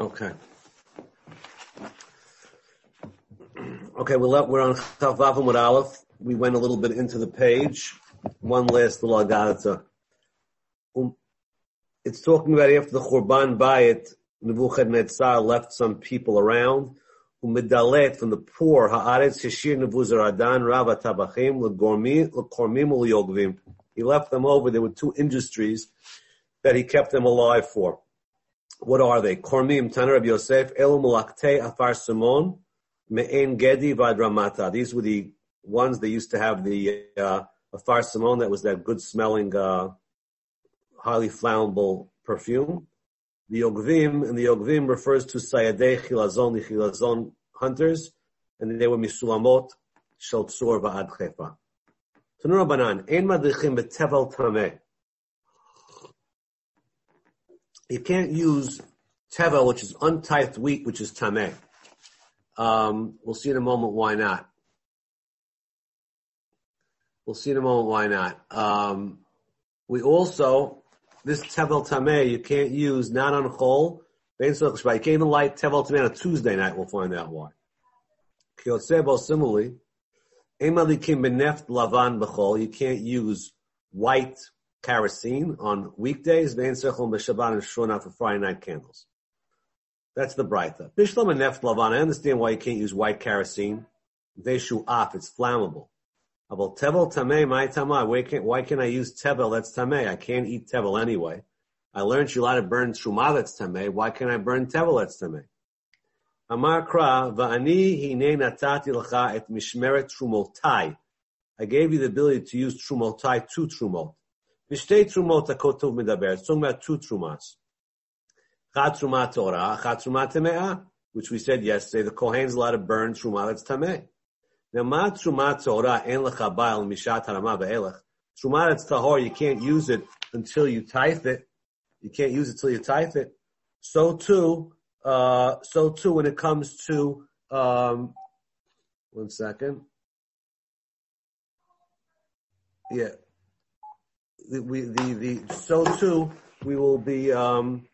Okay. Okay, we're, left, we're on Chavavim with Aleph. We went a little bit into the page. One last little agadata. Um, it's talking about after the Churban Bayit, Nebuchadnezzar left some people around umedalet from the poor haaretz hashir nevuzaradan rav atabachim legormi lekormim. He left them over. There were two industries that he kept them alive for. What are they? Kormim Taner Rabbi Yosef Elu Mulakte Afar Simon Me'en Gedi Vadramata. These were the ones that used to have the uh, Afar Simon that was that good smelling, uh, highly flammable perfume. The Yogvim, and the Yogvim refers to Sayadei Chilazon, the Chilazon hunters, and they were Misulamot, Shel Tzor Va'ad Chefa. Tanur Banan, Ein Madrichim Betevel Tameh. You can't use Tevel, which is untithed wheat, which is Tameh. Um, we'll see in a moment why not. We'll see in a moment why not. Um, we also this Tevel Tameh you can't use not on Chol. You can't even light Tevel Tameh on a Tuesday night. We'll find out why. Kiyotzebo similarly, lavan. You can't use white kerosene on weekdays. Vein sechol b'shabbat and shona for Friday night candles. That's the brightha. Bishlam and neft. I understand why you can't use white kerosene. Veshu af. It's flammable. About tevel tamei my tamai. Why can't, why can't I use tevel that's tamei? I can't eat tevel anyway. I learned you allowed to burn truma that's tamei. Why can't I burn tevel that's tamei? Amar kra va'ani hine natati l'cha et mishmeret trumotai. I gave you the ability to use trumotai, two trumot. Mishtei trumot akotov medaber. It's talking about two trumas. Chat trumat Torah, chat trumat teme'ah, which we said yesterday. The Kohen's allowed to burn truma that's tamei. Now, ma trumat Torah en lecha baal mishat harama ve'elech. Trumat that's tahor, you can't use it until you tithe it. You can't use it until you tithe it. So too, uh, so too when it comes to, um, one second. Yeah. We, the, the, so too, we will be, um,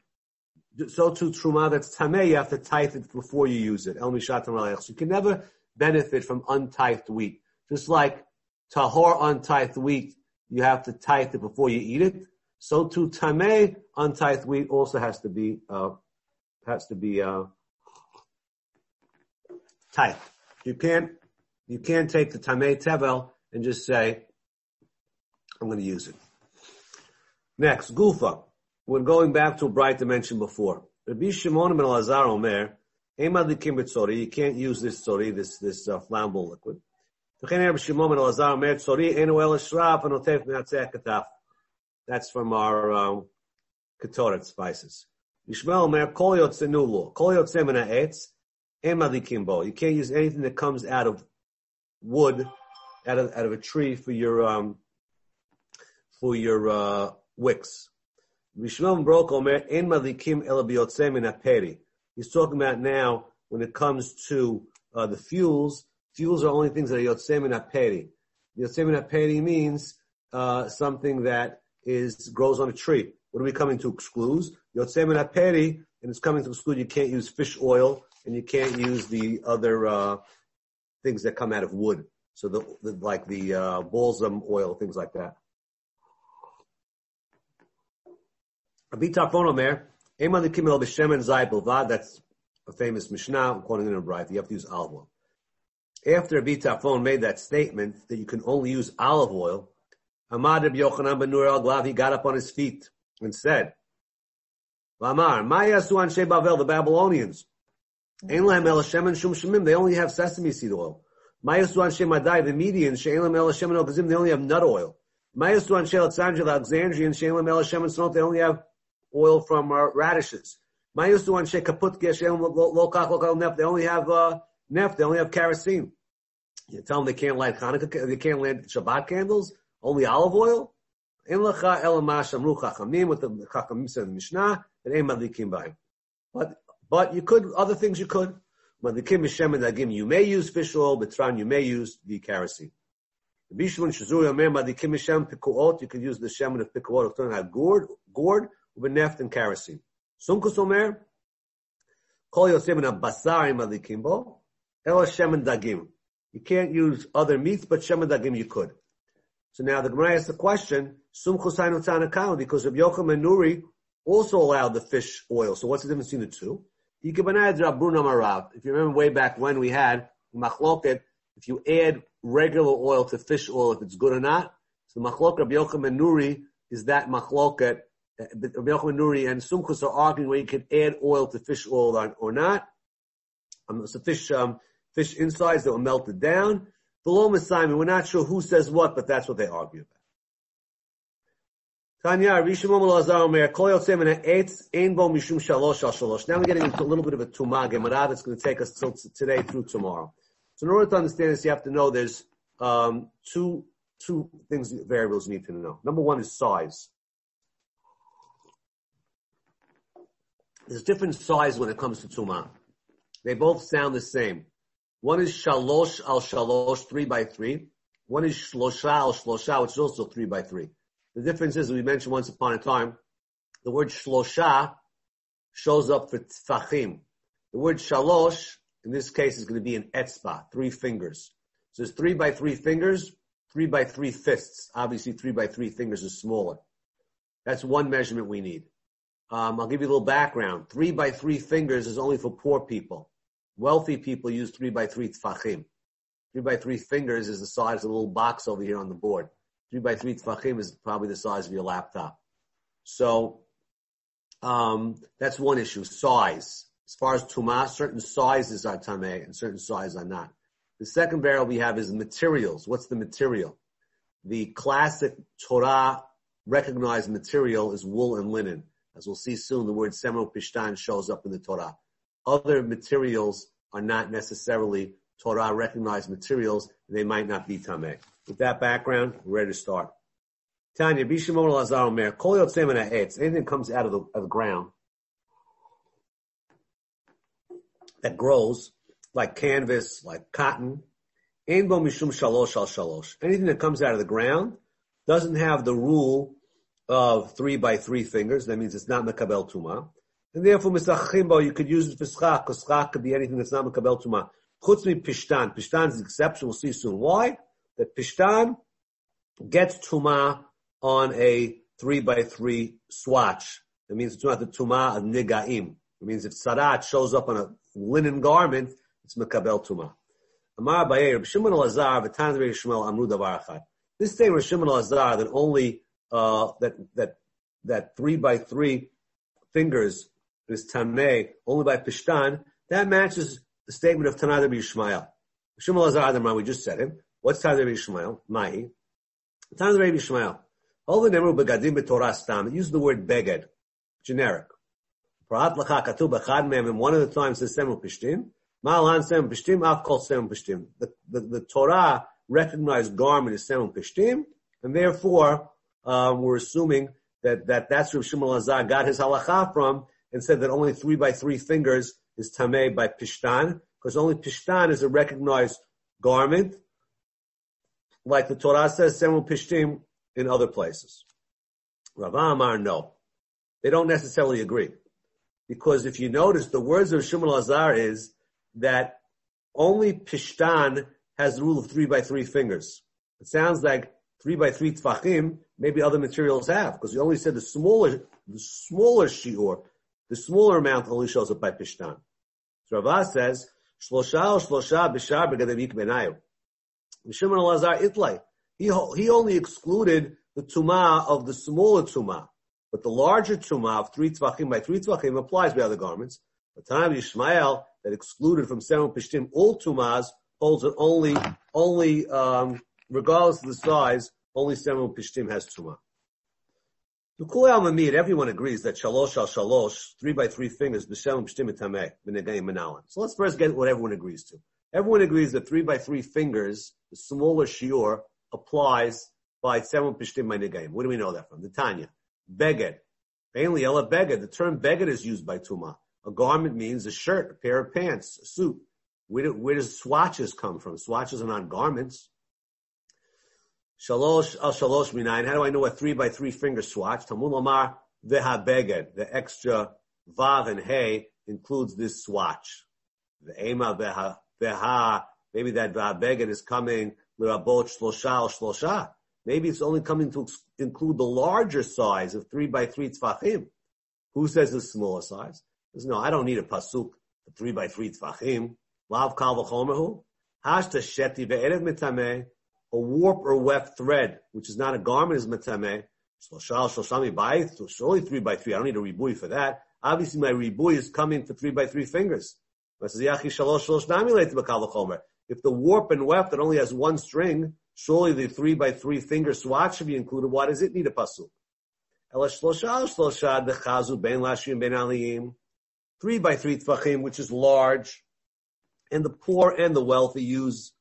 so too truma that's tameh, you have to tithe it before you use it. El mishat So you can never benefit from untithed wheat. Just like tahor untithed wheat, you have to tithe it before you eat it. So too tameh untithed wheat also has to be uh, has to be uh, tithed. You can't you can't take the tameh tevel and just say I'm going to use it. Next, gufa. We're going back to a bright dimension before. Rabbi Shimon ben Lazar Omer you can't use this sorry, this this uh, flammable liquid. That's from our um, ketoret spices. Yishmael Omer kol yotzenulo, kol yotze min ha'etz, You can't use anything that comes out of wood, out of out of a tree for your um for your uh, wicks. Yishmael Brok Omer madikim ela biyotze min ha'peri. He's talking about now when it comes to uh, the fuels. Fuels are only things that are yotzem aperi. Yotzem aperi means uh, something that is grows on a tree. What are we coming to exclude? Yotzem aperi, and it's coming to exclude. You can't use fish oil, and you can't use the other uh, things that come out of wood. So the, the like the uh, balsam oil, things like that. Abita Omer, that's a famous Mishnah, quoting in a bright. You have to use olive oil. After Rabbi Tarfon made that statement that you can only use olive oil, Amad Rabbi Yochanan ben Nur Glav, he got up on his feet and said, Lamar, Mayasu Anshe Bavel, the Babylonians. Ein el Hashem shum shemim, they only have sesame seed oil. Mayasu Anshe Madai, the Medians, she'en lahem el Hashem and they only have nut oil. Mayasu Anshe Alexandria, the Alexandrians, she'en lahem el Hashem and they only have oil from uh, radishes. They only have uh. They only have kerosene. You tell them they can't light Hanukkah. They can't light Shabbat candles. Only olive oil. With the Chachamim said the Mishnah that ain't madlikim. But but you could other things you could. Madlikim and dagim. You may use fish oil, betran. You may use the kerosene. Bishman shazur yomer madlikim pikuot. You could use the shemen of pikuot. Of gourd, gourd, neft and kerosene. Sumchus Omer, Kol yotzim basarim alikimbo. Elo shemen dagim. You can't use other meats, but shemen dagim you could. So now the Gemara asks the question, Sum Chosaynu Tanakama, because Rabbi Yochanan and Nuri also allowed the fish oil. So what's the difference between the two? If you remember way back when we had machloket, if you add regular oil to fish oil, if it's good or not. So machloket Rabbi Yochanan and Nuri is that machloket. Rabbi Yochanan Nuri and Sumchus are arguing whether you can add oil to fish oil or, not. Um, so fish, um, fish insides that were melted down. The Below Simon, we're not sure who says what, but that's what they argue about. Tanya, Rishimom Lazar Omer, Kol and Eitz, Ein Mishum Shalosh Al Shalosh. Now we're getting into a little bit of a Tumah Gemara that's going to take us till today through tomorrow. So in order to understand this, you have to know there's um, two two things variables you need to know. Number one is size. There's different size when it comes to Tumah. They both sound the same. One is Shalosh al Shalosh, three by three. One is Shlosha al Shlosha, which is also three by three. The difference is, we mentioned once upon a time, the word shlosha shows up for tfachim. The word shalosh, in this case, is going to be an etzba, three fingers. So it's three by three fingers, three by three fists. Obviously, three by three fingers is smaller. That's one measurement we need. Um, I'll give you a little background. Three by three fingers is only for poor people. Wealthy people use three by three tfachim. Three by three fingers is the size of a little box over here on the board three by three tefachim is probably the size of your laptop. So um, that's one issue, size. As far as tumah, certain sizes are tameh and certain sizes are not. The second barrel we have is materials. What's the material? The classic Torah recognized material is wool and linen. As we'll see soon, the word seminal pishtan shows up in the Torah. Other materials are not necessarily Torah recognized materials, and they might not be tameh. With that background, we're ready to start. Tanya, Bishimon Lazar Omer, Kol Yotzem anything that comes out of the, of the ground that grows, like canvas, like cotton, Ein Bo Mishum Shalosh Al Shalosh. Anything that comes out of the ground doesn't have the rule of three by three fingers. That means it's not Mekabel Tuma. And therefore, Misachimbo, you could use it for schach, because schach could be anything that's not Mekabel Tuma. Chutz mi Pishtan. Pishtan is an exception. We'll see soon. Why? that Pishtan gets Tuma on a three by three swatch. It means it's not the Tuma of Nigaim. It means if Tzara'at shows up on a linen garment, it's Mekabel Tuma. Amar Bayer, Shimon al-Azar, V'tan Reb Shmuel, Amru davarachai. This thing, Shimon al-Azar, that only, uh, that, that, that three by three fingers is Tameh, only by Pishtan, that matches the statement of Tanad Reb Yishmael. Shimon al-Azar, we just said him. What's Taz Rabbi Shmuel? Mahi. Taz Rabbi All the Nemru begadim b'Torah stam. It uses the word beged, generic. Prat lacha mem, one of the times says semu pishtim. Ma'alan semu pishtim, af kol semu pishtim. The, the, the Torah recognized garment as semu pishtim, and therefore, um, we're assuming that, that that's where Shimon Lazar got his halacha from, and said that only three by three fingers is tameh by pishtan, because only pishtan is a recognized garment, like the Torah says, Semu Pishtim in other places. Rav Amar, no. They don't necessarily agree. Because if you notice, the words of Shimon Lazar is that only Pishtan has the rule of three by three fingers. It sounds like three by three tfachim, maybe other materials have, because he only said the smaller, the smaller shiur, the smaller amount only shows up by Pishtan. So Ravah says, Shlosha shlosha b'shar b'gadavik benayu. Shimon Lazar Itlay. He, he only excluded the tuma of the smaller tuma, but the larger tuma of three tvachim by three tvachim applies by other garments. The time Yishmael that excluded from seven pishtim all tumas holds that only, only, um, regardless of the size, only seven pishtim has tuma. The Kulei Mamid, everyone agrees that shalosh al shalosh, three by three fingers, b'shem pishtim etameh, b'negayim menalan. So let's first get what everyone agrees to. Everyone agrees that three by three fingers, the smaller shiur, applies by seven pishtim negaim. Where do we know that from? The Tanya. Beged. Mainly ela beged. The term beged is used by Tuma. A garment means a shirt, a pair of pants, a suit. Where, do, where does swatches come from? Swatches are not garments. Shalosh al shalosh minayin. How do I know a three by three finger swatch? Tamul Amar veha beged. The extra vav and hey includes this swatch. The ema veha, maybe that va'abeged is coming l'rabot shlosha or shlosha. Maybe it's only coming to include the larger size of three by three tfachim. Who says the smaller size? Says, no, I don't need a pasuk for three by three tfachim. Lav kal v'chomerhu. Hashta sheti ve'erev mitameh. A warp or weft thread, which is not a garment, is mitameh. Shloshal shloshami bayith. So it's only three by three. I don't need a ribui for that. Obviously, my ribui is coming for three by three fingers. If the warp and weft that only has one string Surely the three by three finger swatch should be included. Why does it need a pasuk? Three by three tfachim, which is large, and the poor and the wealthy use.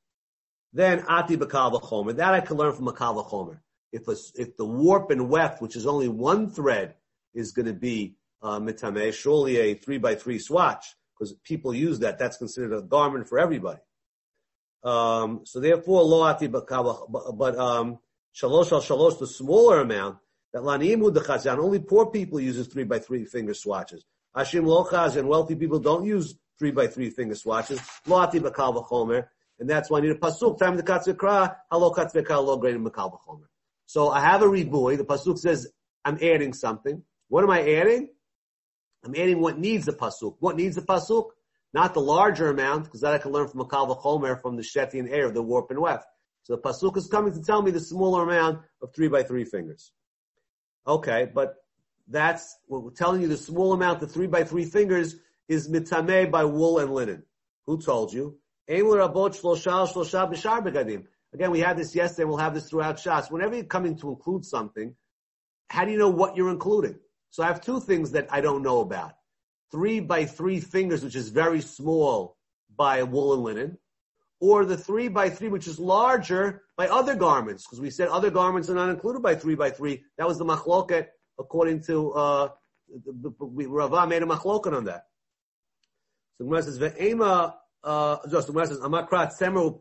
Then ati bakal v'chomer. That I can learn from makal v'chomer. If, a, if the warp and weft, which is only one thread, is going to be uh, mitameh, surely a three by three swatch, because people use that. That's considered a garment for everybody. Um, so therefore, lo ati but um, shalosh al shalosh, the smaller amount that lanimu dechazan, only poor people uses three by three finger swatches. Hashim lo chazan, wealthy people don't use three by three finger swatches. Lo ati bakal v'chomer, and that's why I need a pasuk. Time the katzvikra halo katzvikra lo grain bakal v'chomer. So I have a riboy. The pasuk says I'm adding something. What am I adding? I'm adding what needs the pasuk. What needs the pasuk? Not the larger amount, because that I can learn from a Kal v'chomer from the Sheti and Air, the warp and weft. So the Pasuk is coming to tell me the smaller amount of three by three fingers. Okay, but that's, what we're telling you the small amount of three by three fingers is mitame by wool and linen. Who told you? Again, we had this yesterday, we'll have this throughout Shas. Whenever you're coming to include something, how do you know what you're including? So I have two things that I don't know about three by three fingers, which is very small by wool and linen, or the three by three, which is larger by other garments, because we said other garments are not included by three by three. That was the machloket according to uh, Rava made a machloket on that. So Gemara says ve'ema. Uh, just the says amakrat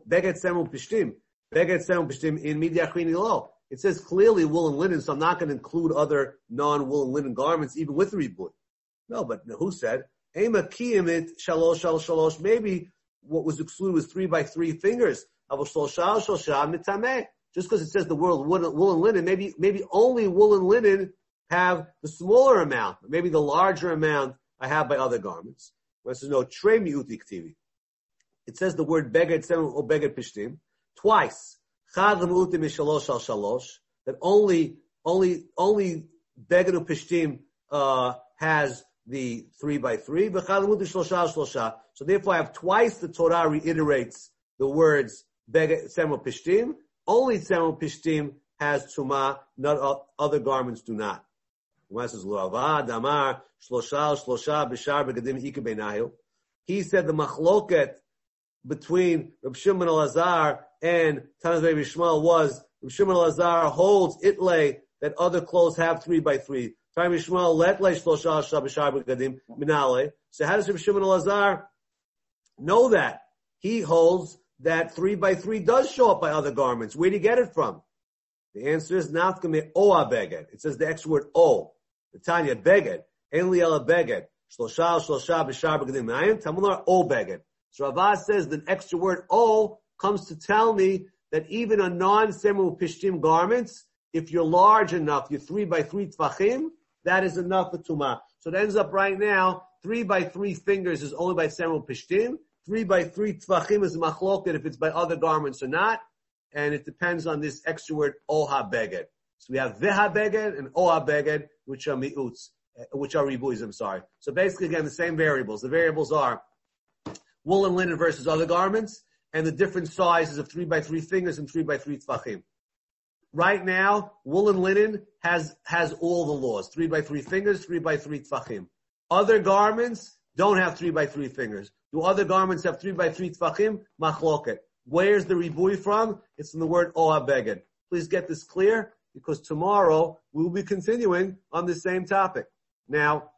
beget pishtim beget pishtim in lo. It says clearly wool and linen, so I'm not going to include other non-wool and linen garments, even with the ribut. No, but who said? Ema kiyimit shalosh shal shalosh. Maybe what was excluded was three by three fingers. Just because it says the word wool and linen, maybe maybe only wool and linen have the smaller amount. Maybe the larger amount I have by other garments. No It says the word beged or beged pishtim twice. Chad miuti mishalosh shal shalosh. That only only only beged pishtim uh, has the three by three. So therefore, I have twice the Torah reiterates the words Semel Pishtim. Only Semel Pishtim has Tuma, not other garments do not. He said the machloket between Reb Shimon Elazar and Tanaz Baby Shmuel was Reb Shimon Elazar holds itle that other clothes have three by three. So how does Rabbi Shimon Elazar know that? He holds that three by three does show up by other garments. Where do you get it from? The answer is nafkame oa beged. It says the extra word o. The Tanya beged. En liela beged. Shlosha shlosha b'shar begadim. Mayim tamular o beged. So Ravaz says the extra word o comes to tell me that even on non-semu pishtim garments, if you're large enough, you're three by three tvachim, that is enough for Tumah. So it ends up right now, three by three fingers is only by Samuel Pishtim, three by three Tvachim is Machloket if it's by other garments or not, and it depends on this extra word, Oha Beged. So we have Veha Beged and Oha Beged, which are Mi'uts, uh, which are Ribuis, I'm sorry. So basically again, the same variables. The variables are wool and linen versus other garments, and the different sizes of three by three fingers and three by three Tvachim. Right now, woolen linen has, has all the laws. Three by three fingers, three by three tfachim. Other garments don't have three by three fingers. Do other garments have three by three tfachim? Machloket. Where's the ribui from? It's from the word oha beged. Please get this clear because tomorrow we will be continuing on the same topic. Now,